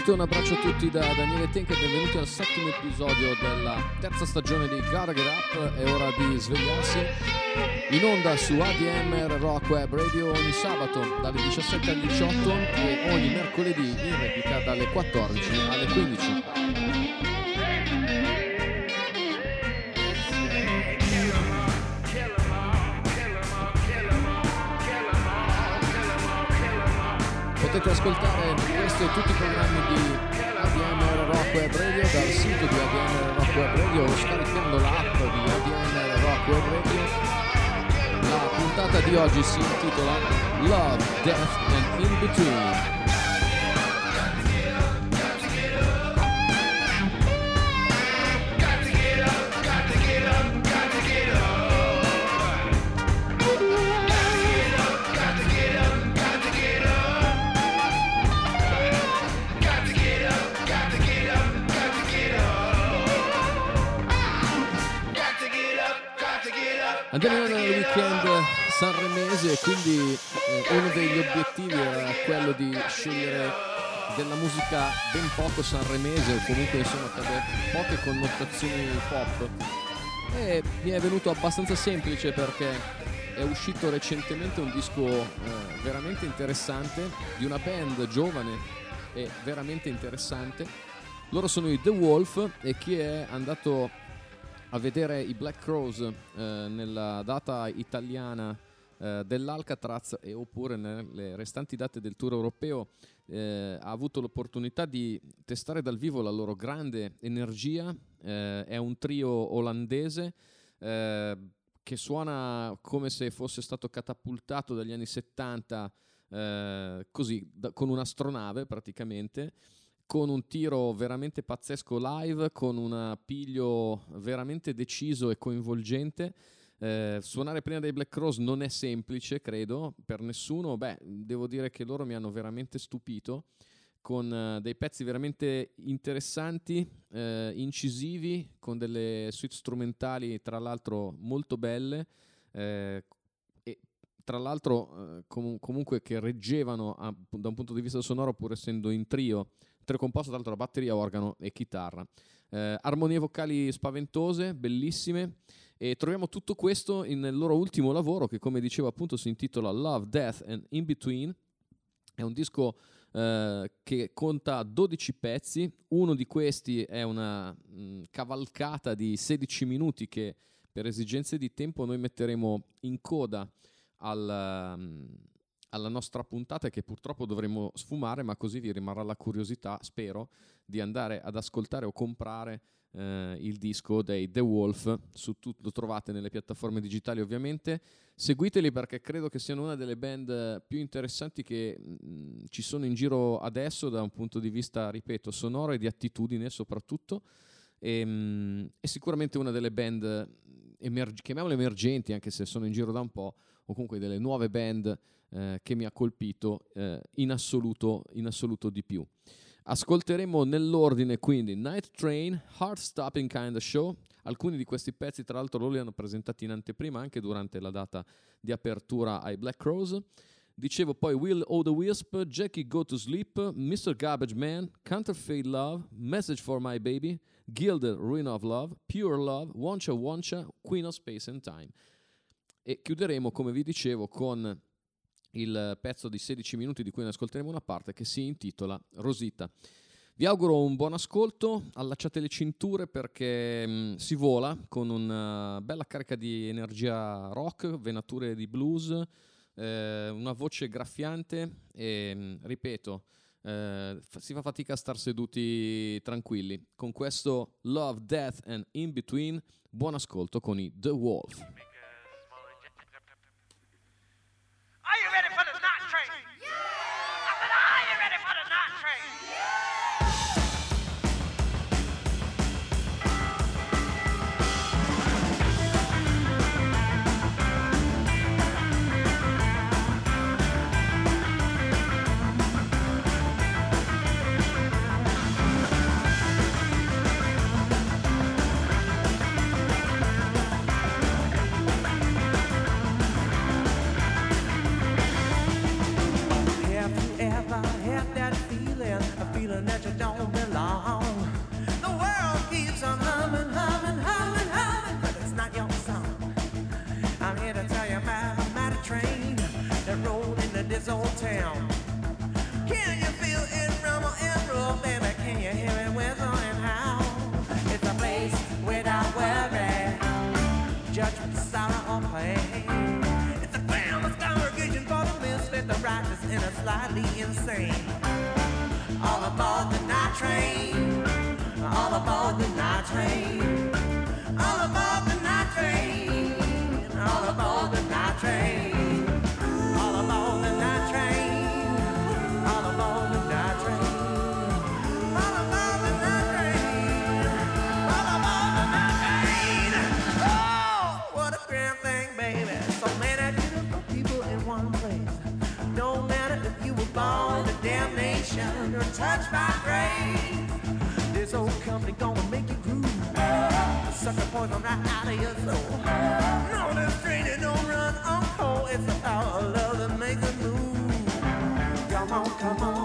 Saluto e un abbraccio a tutti da Daniele Tenk benvenuti al settimo episodio della terza stagione di Gotta Get Up. È ora di svegliarsi. In onda su ADMR Rock Web Radio ogni sabato dalle 17 alle 18 e ogni mercoledì in replica dalle 14 alle 15. potete ascoltare questo e tutti i programmi di ADMR Rock Web Radio dal sito di ADMR Rock Web Radio scaricando l'app di ADMR Rock Web Radio. La puntata di oggi si intitola Love, Death and In Between. Andiamo nel weekend sanremese quindi eh, uno degli obiettivi era quello di scegliere della musica ben poco sanremese o comunque insomma che abbia poche connotazioni pop. E mi è venuto abbastanza semplice perché è uscito recentemente un disco eh, veramente interessante di una band giovane e veramente interessante. Loro sono i The Wolf e chi è andato a vedere i Black Crows eh, nella data italiana eh, dell'Alcatraz e oppure nelle restanti date del tour europeo eh, ha avuto l'opportunità di testare dal vivo la loro grande energia. Eh, è un trio olandese eh, che suona come se fosse stato catapultato dagli anni 70 eh, così da, con un'astronave praticamente con un tiro veramente pazzesco live, con un appiglio veramente deciso e coinvolgente. Eh, suonare prima dei Black Cross non è semplice, credo, per nessuno. Beh, devo dire che loro mi hanno veramente stupito con uh, dei pezzi veramente interessanti, eh, incisivi, con delle suite strumentali tra l'altro molto belle eh, tra l'altro eh, com- comunque che reggevano a, da un punto di vista sonoro pur essendo in trio trio composto tra l'altro da batteria, organo e chitarra. Eh, armonie vocali spaventose, bellissime e troviamo tutto questo nel loro ultimo lavoro che come dicevo appunto si intitola Love, Death and In Between. È un disco eh, che conta 12 pezzi, uno di questi è una mh, mm, cavalcata di 16 minuti che per esigenze di tempo noi metteremo in coda al, um, alla nostra puntata che purtroppo dovremo sfumare, ma così vi rimarrà la curiosità, spero, di andare ad ascoltare o comprare eh, il disco dei The Wolf, su tut- lo trovate nelle piattaforme digitali ovviamente. Seguiteli perché credo che siano una delle band più interessanti che mh, mm, ci sono in giro adesso da un punto di vista, ripeto, sonoro e di attitudine soprattutto. E, mh, mm, è sicuramente una delle band, emerg- chiamiamole emergenti, anche se sono in giro da un po', o comunque delle nuove band eh, che mi ha colpito eh, in, assoluto, in assoluto di più. Ascolteremo nell'ordine quindi Night Train, Heart Stopping Kind of Show. Alcuni di questi pezzi, tra l'altro, loro li hanno presentati in anteprima anche durante la data di apertura ai Black Crows. Dicevo poi Will O' the Wisp, Jackie Go to Sleep, Mr. Garbage Man, Counterfeit Love, Message for My Baby, Gilded Ruin of Love, Pure Love, Wancha Wancha, Queen of Space and Time. E chiuderemo, come vi dicevo, con il pezzo di 16 minuti di cui ne ascolteremo una parte che si intitola Rosita. Vi auguro un buon ascolto, allacciate le cinture perché mh, mm, si vola con una bella carica di energia rock, venature di blues, eh, una voce graffiante e, mh, ripeto, eh, si fa fatica a star seduti tranquilli. Con questo Love, Death and In Between, buon ascolto con i The Wolf. slightly insane. All aboard the night train. All aboard the night train. session or touch my brain. This old company gonna make you groove. The sucker poison right out of your soul. No, this train it don't run on coal. It's the power of love that makes it move. Come on, come on.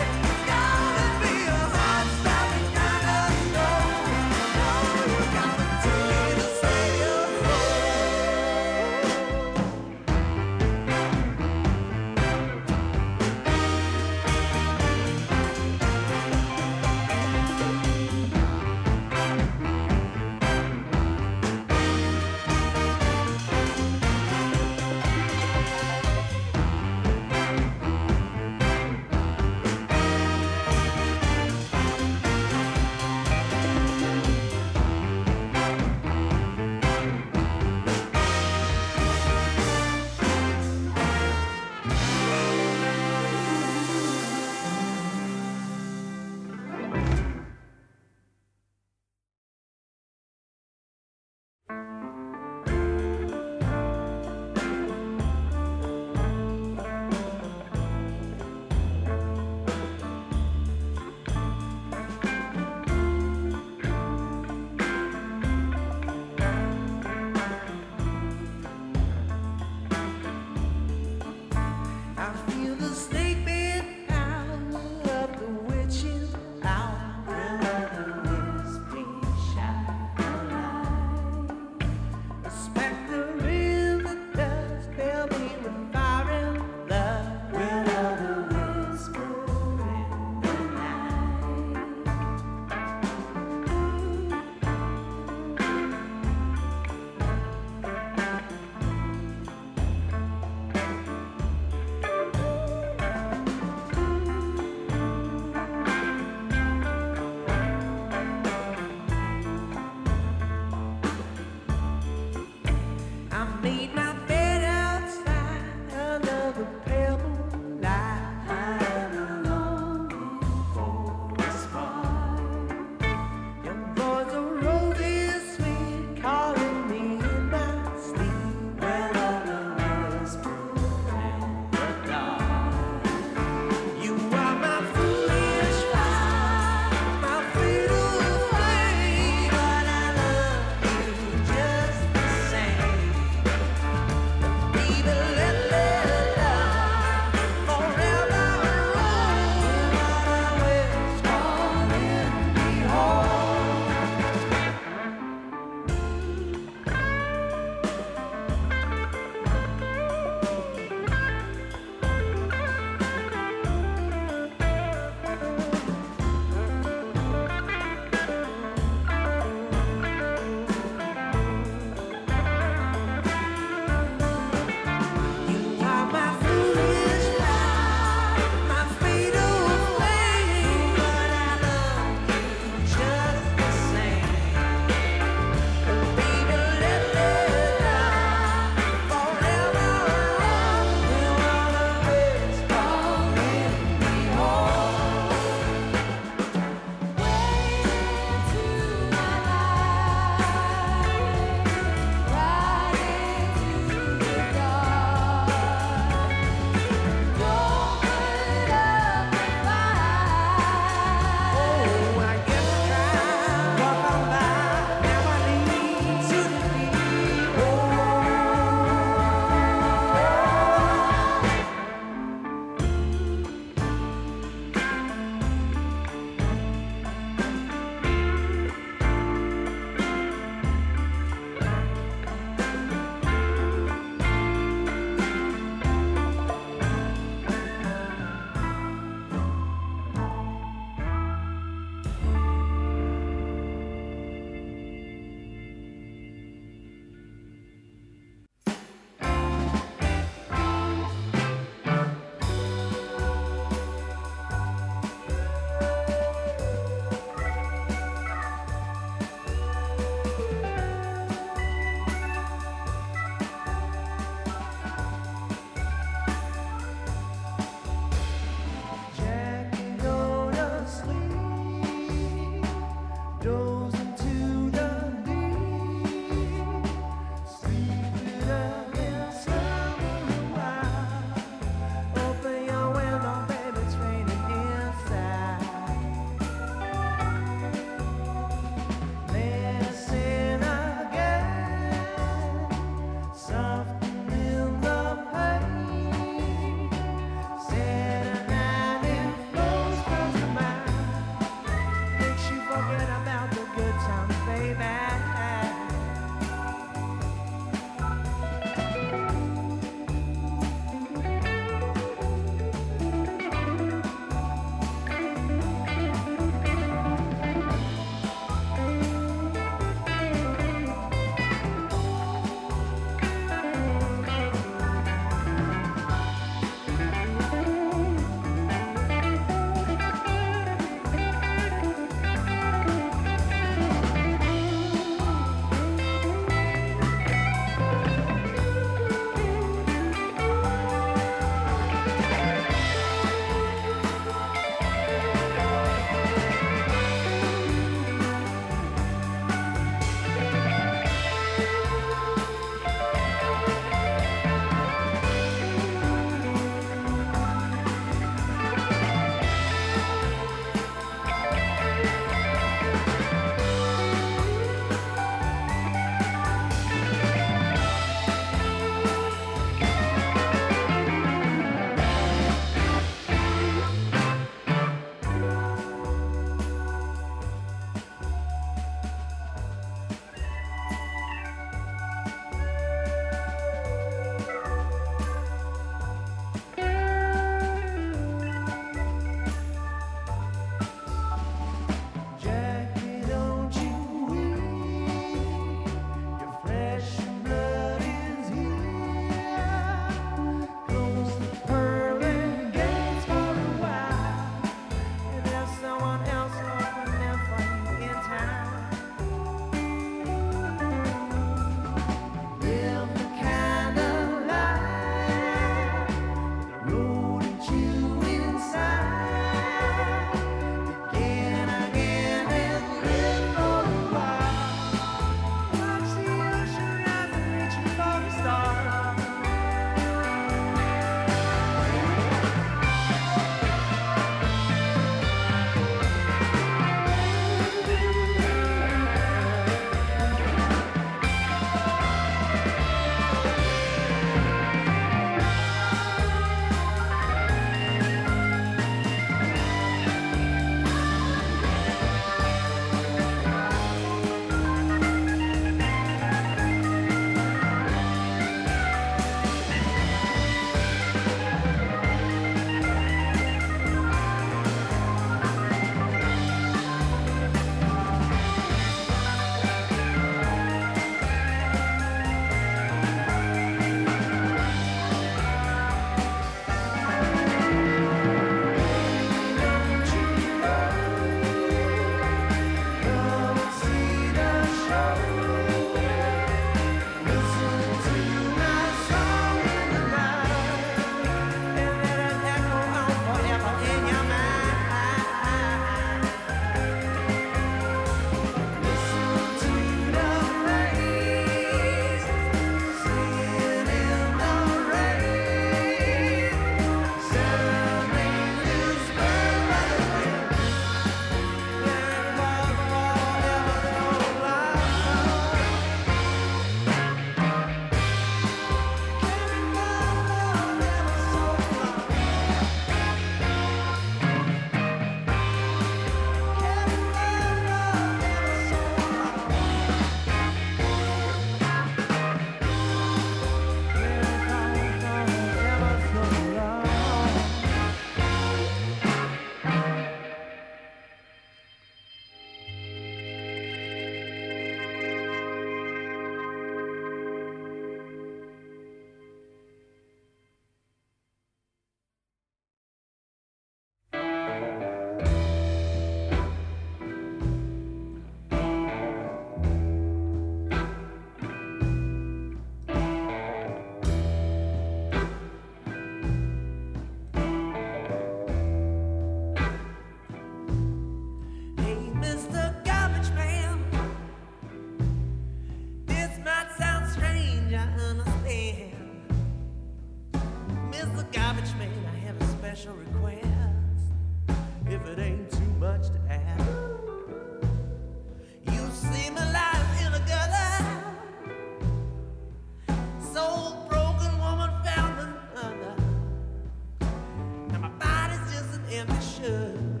ambition.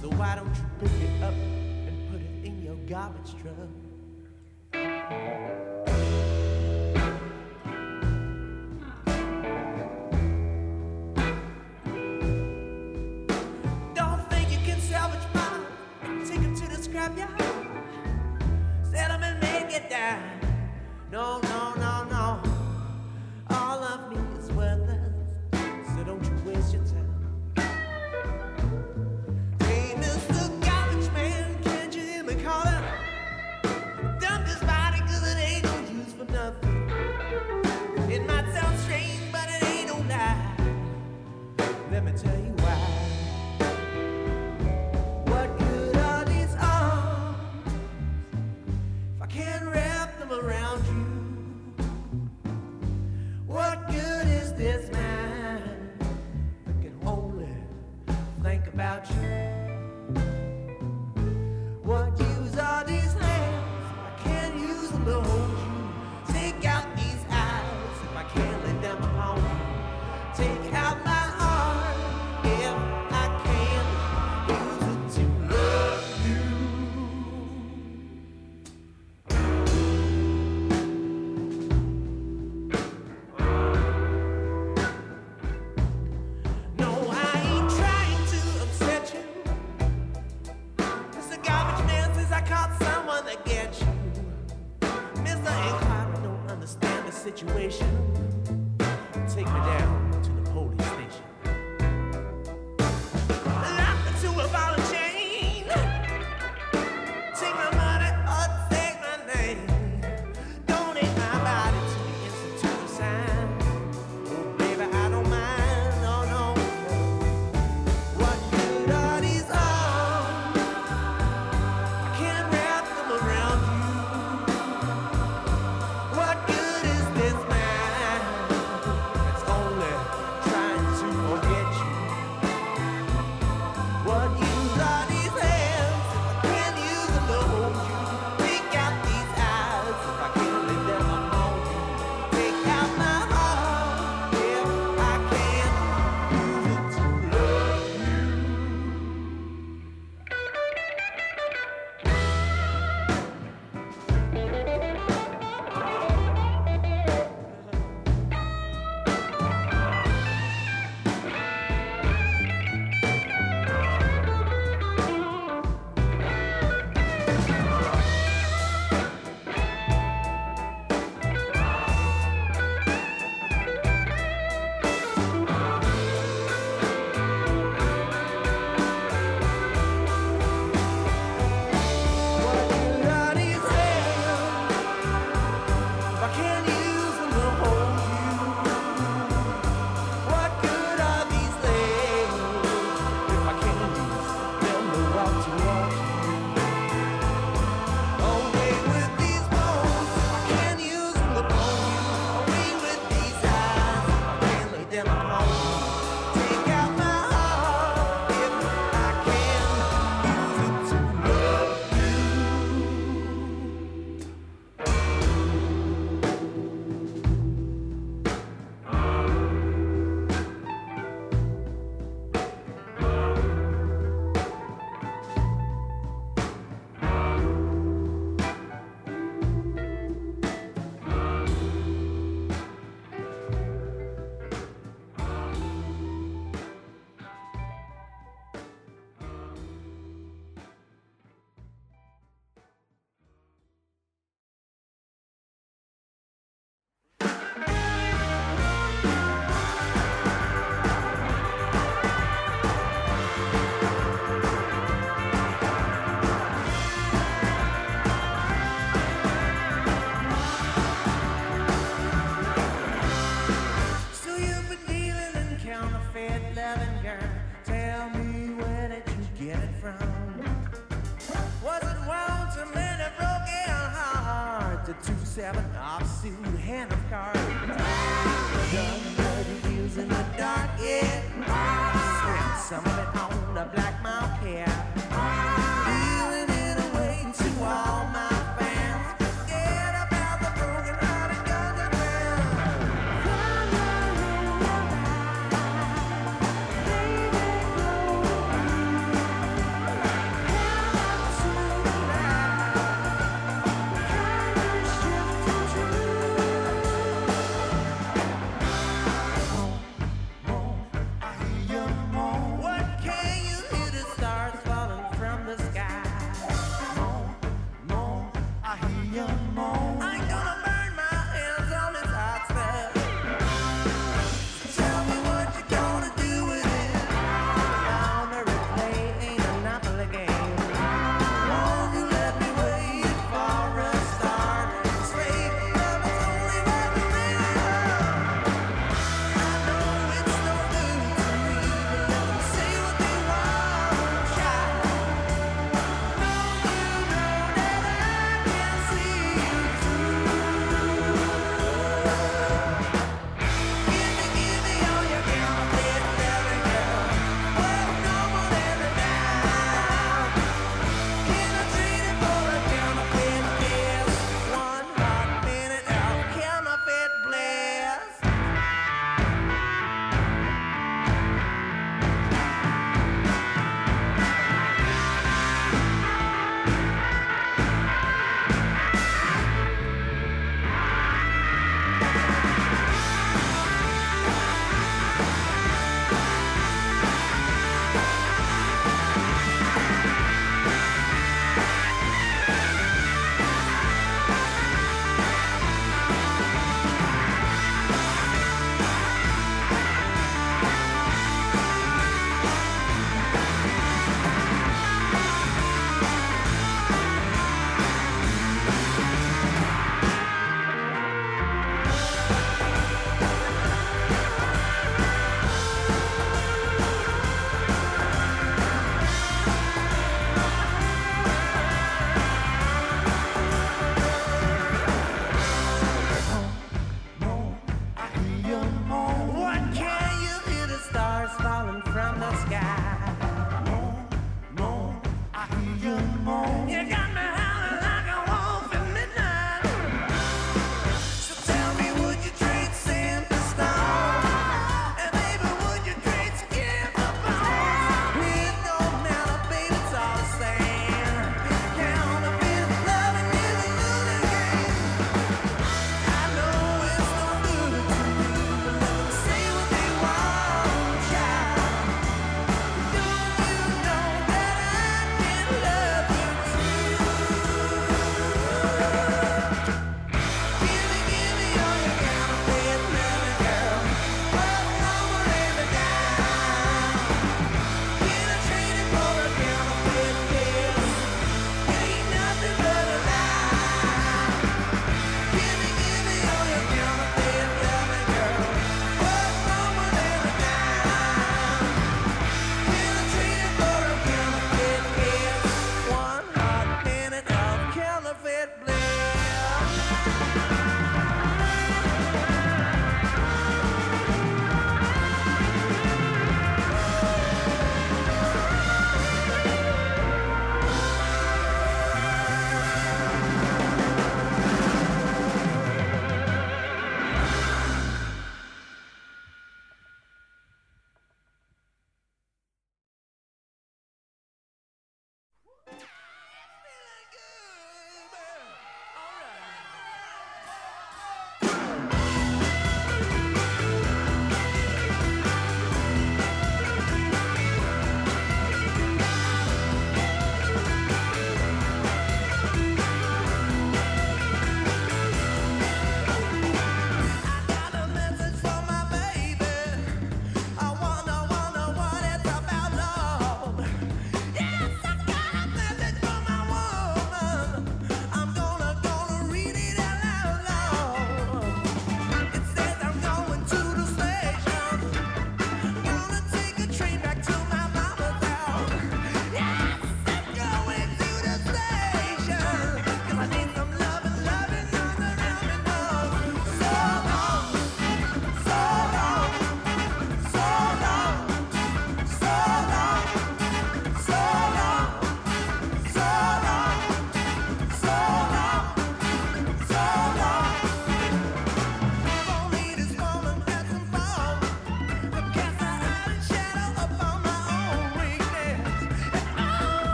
So why don't you pick it up and put it in your garbage truck?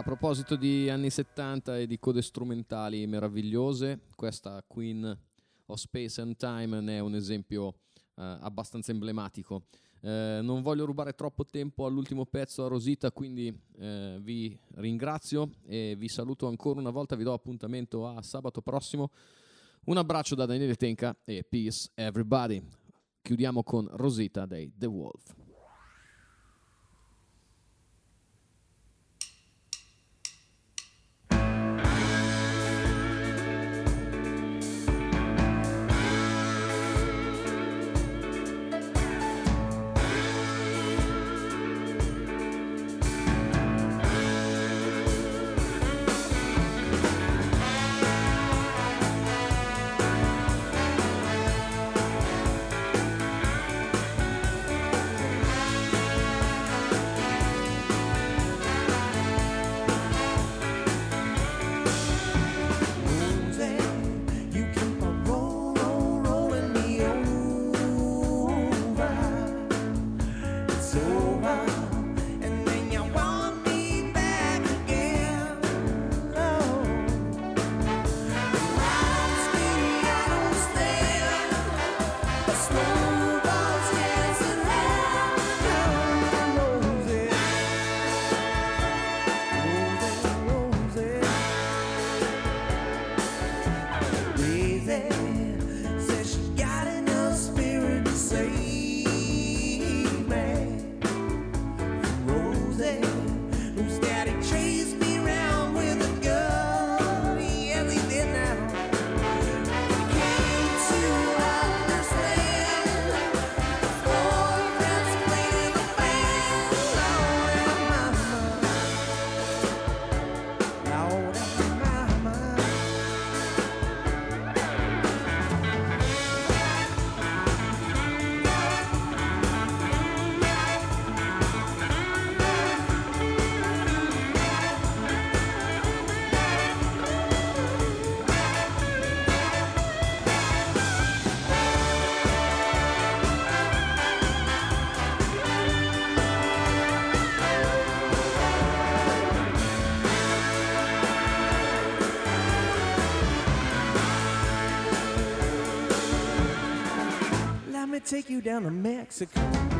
A proposito di anni 70 e di code strumentali meravigliose, questa Queen of Space and Time ne è un esempio eh, abbastanza emblematico. Eh, non voglio rubare troppo tempo all'ultimo pezzo a Rosita, quindi eh, vi ringrazio e vi saluto ancora una volta, vi do appuntamento a sabato prossimo. Un abbraccio da Daniele Tenca e peace everybody. Chiudiamo con Rosita dei The Wolf. Take you down to Mexico.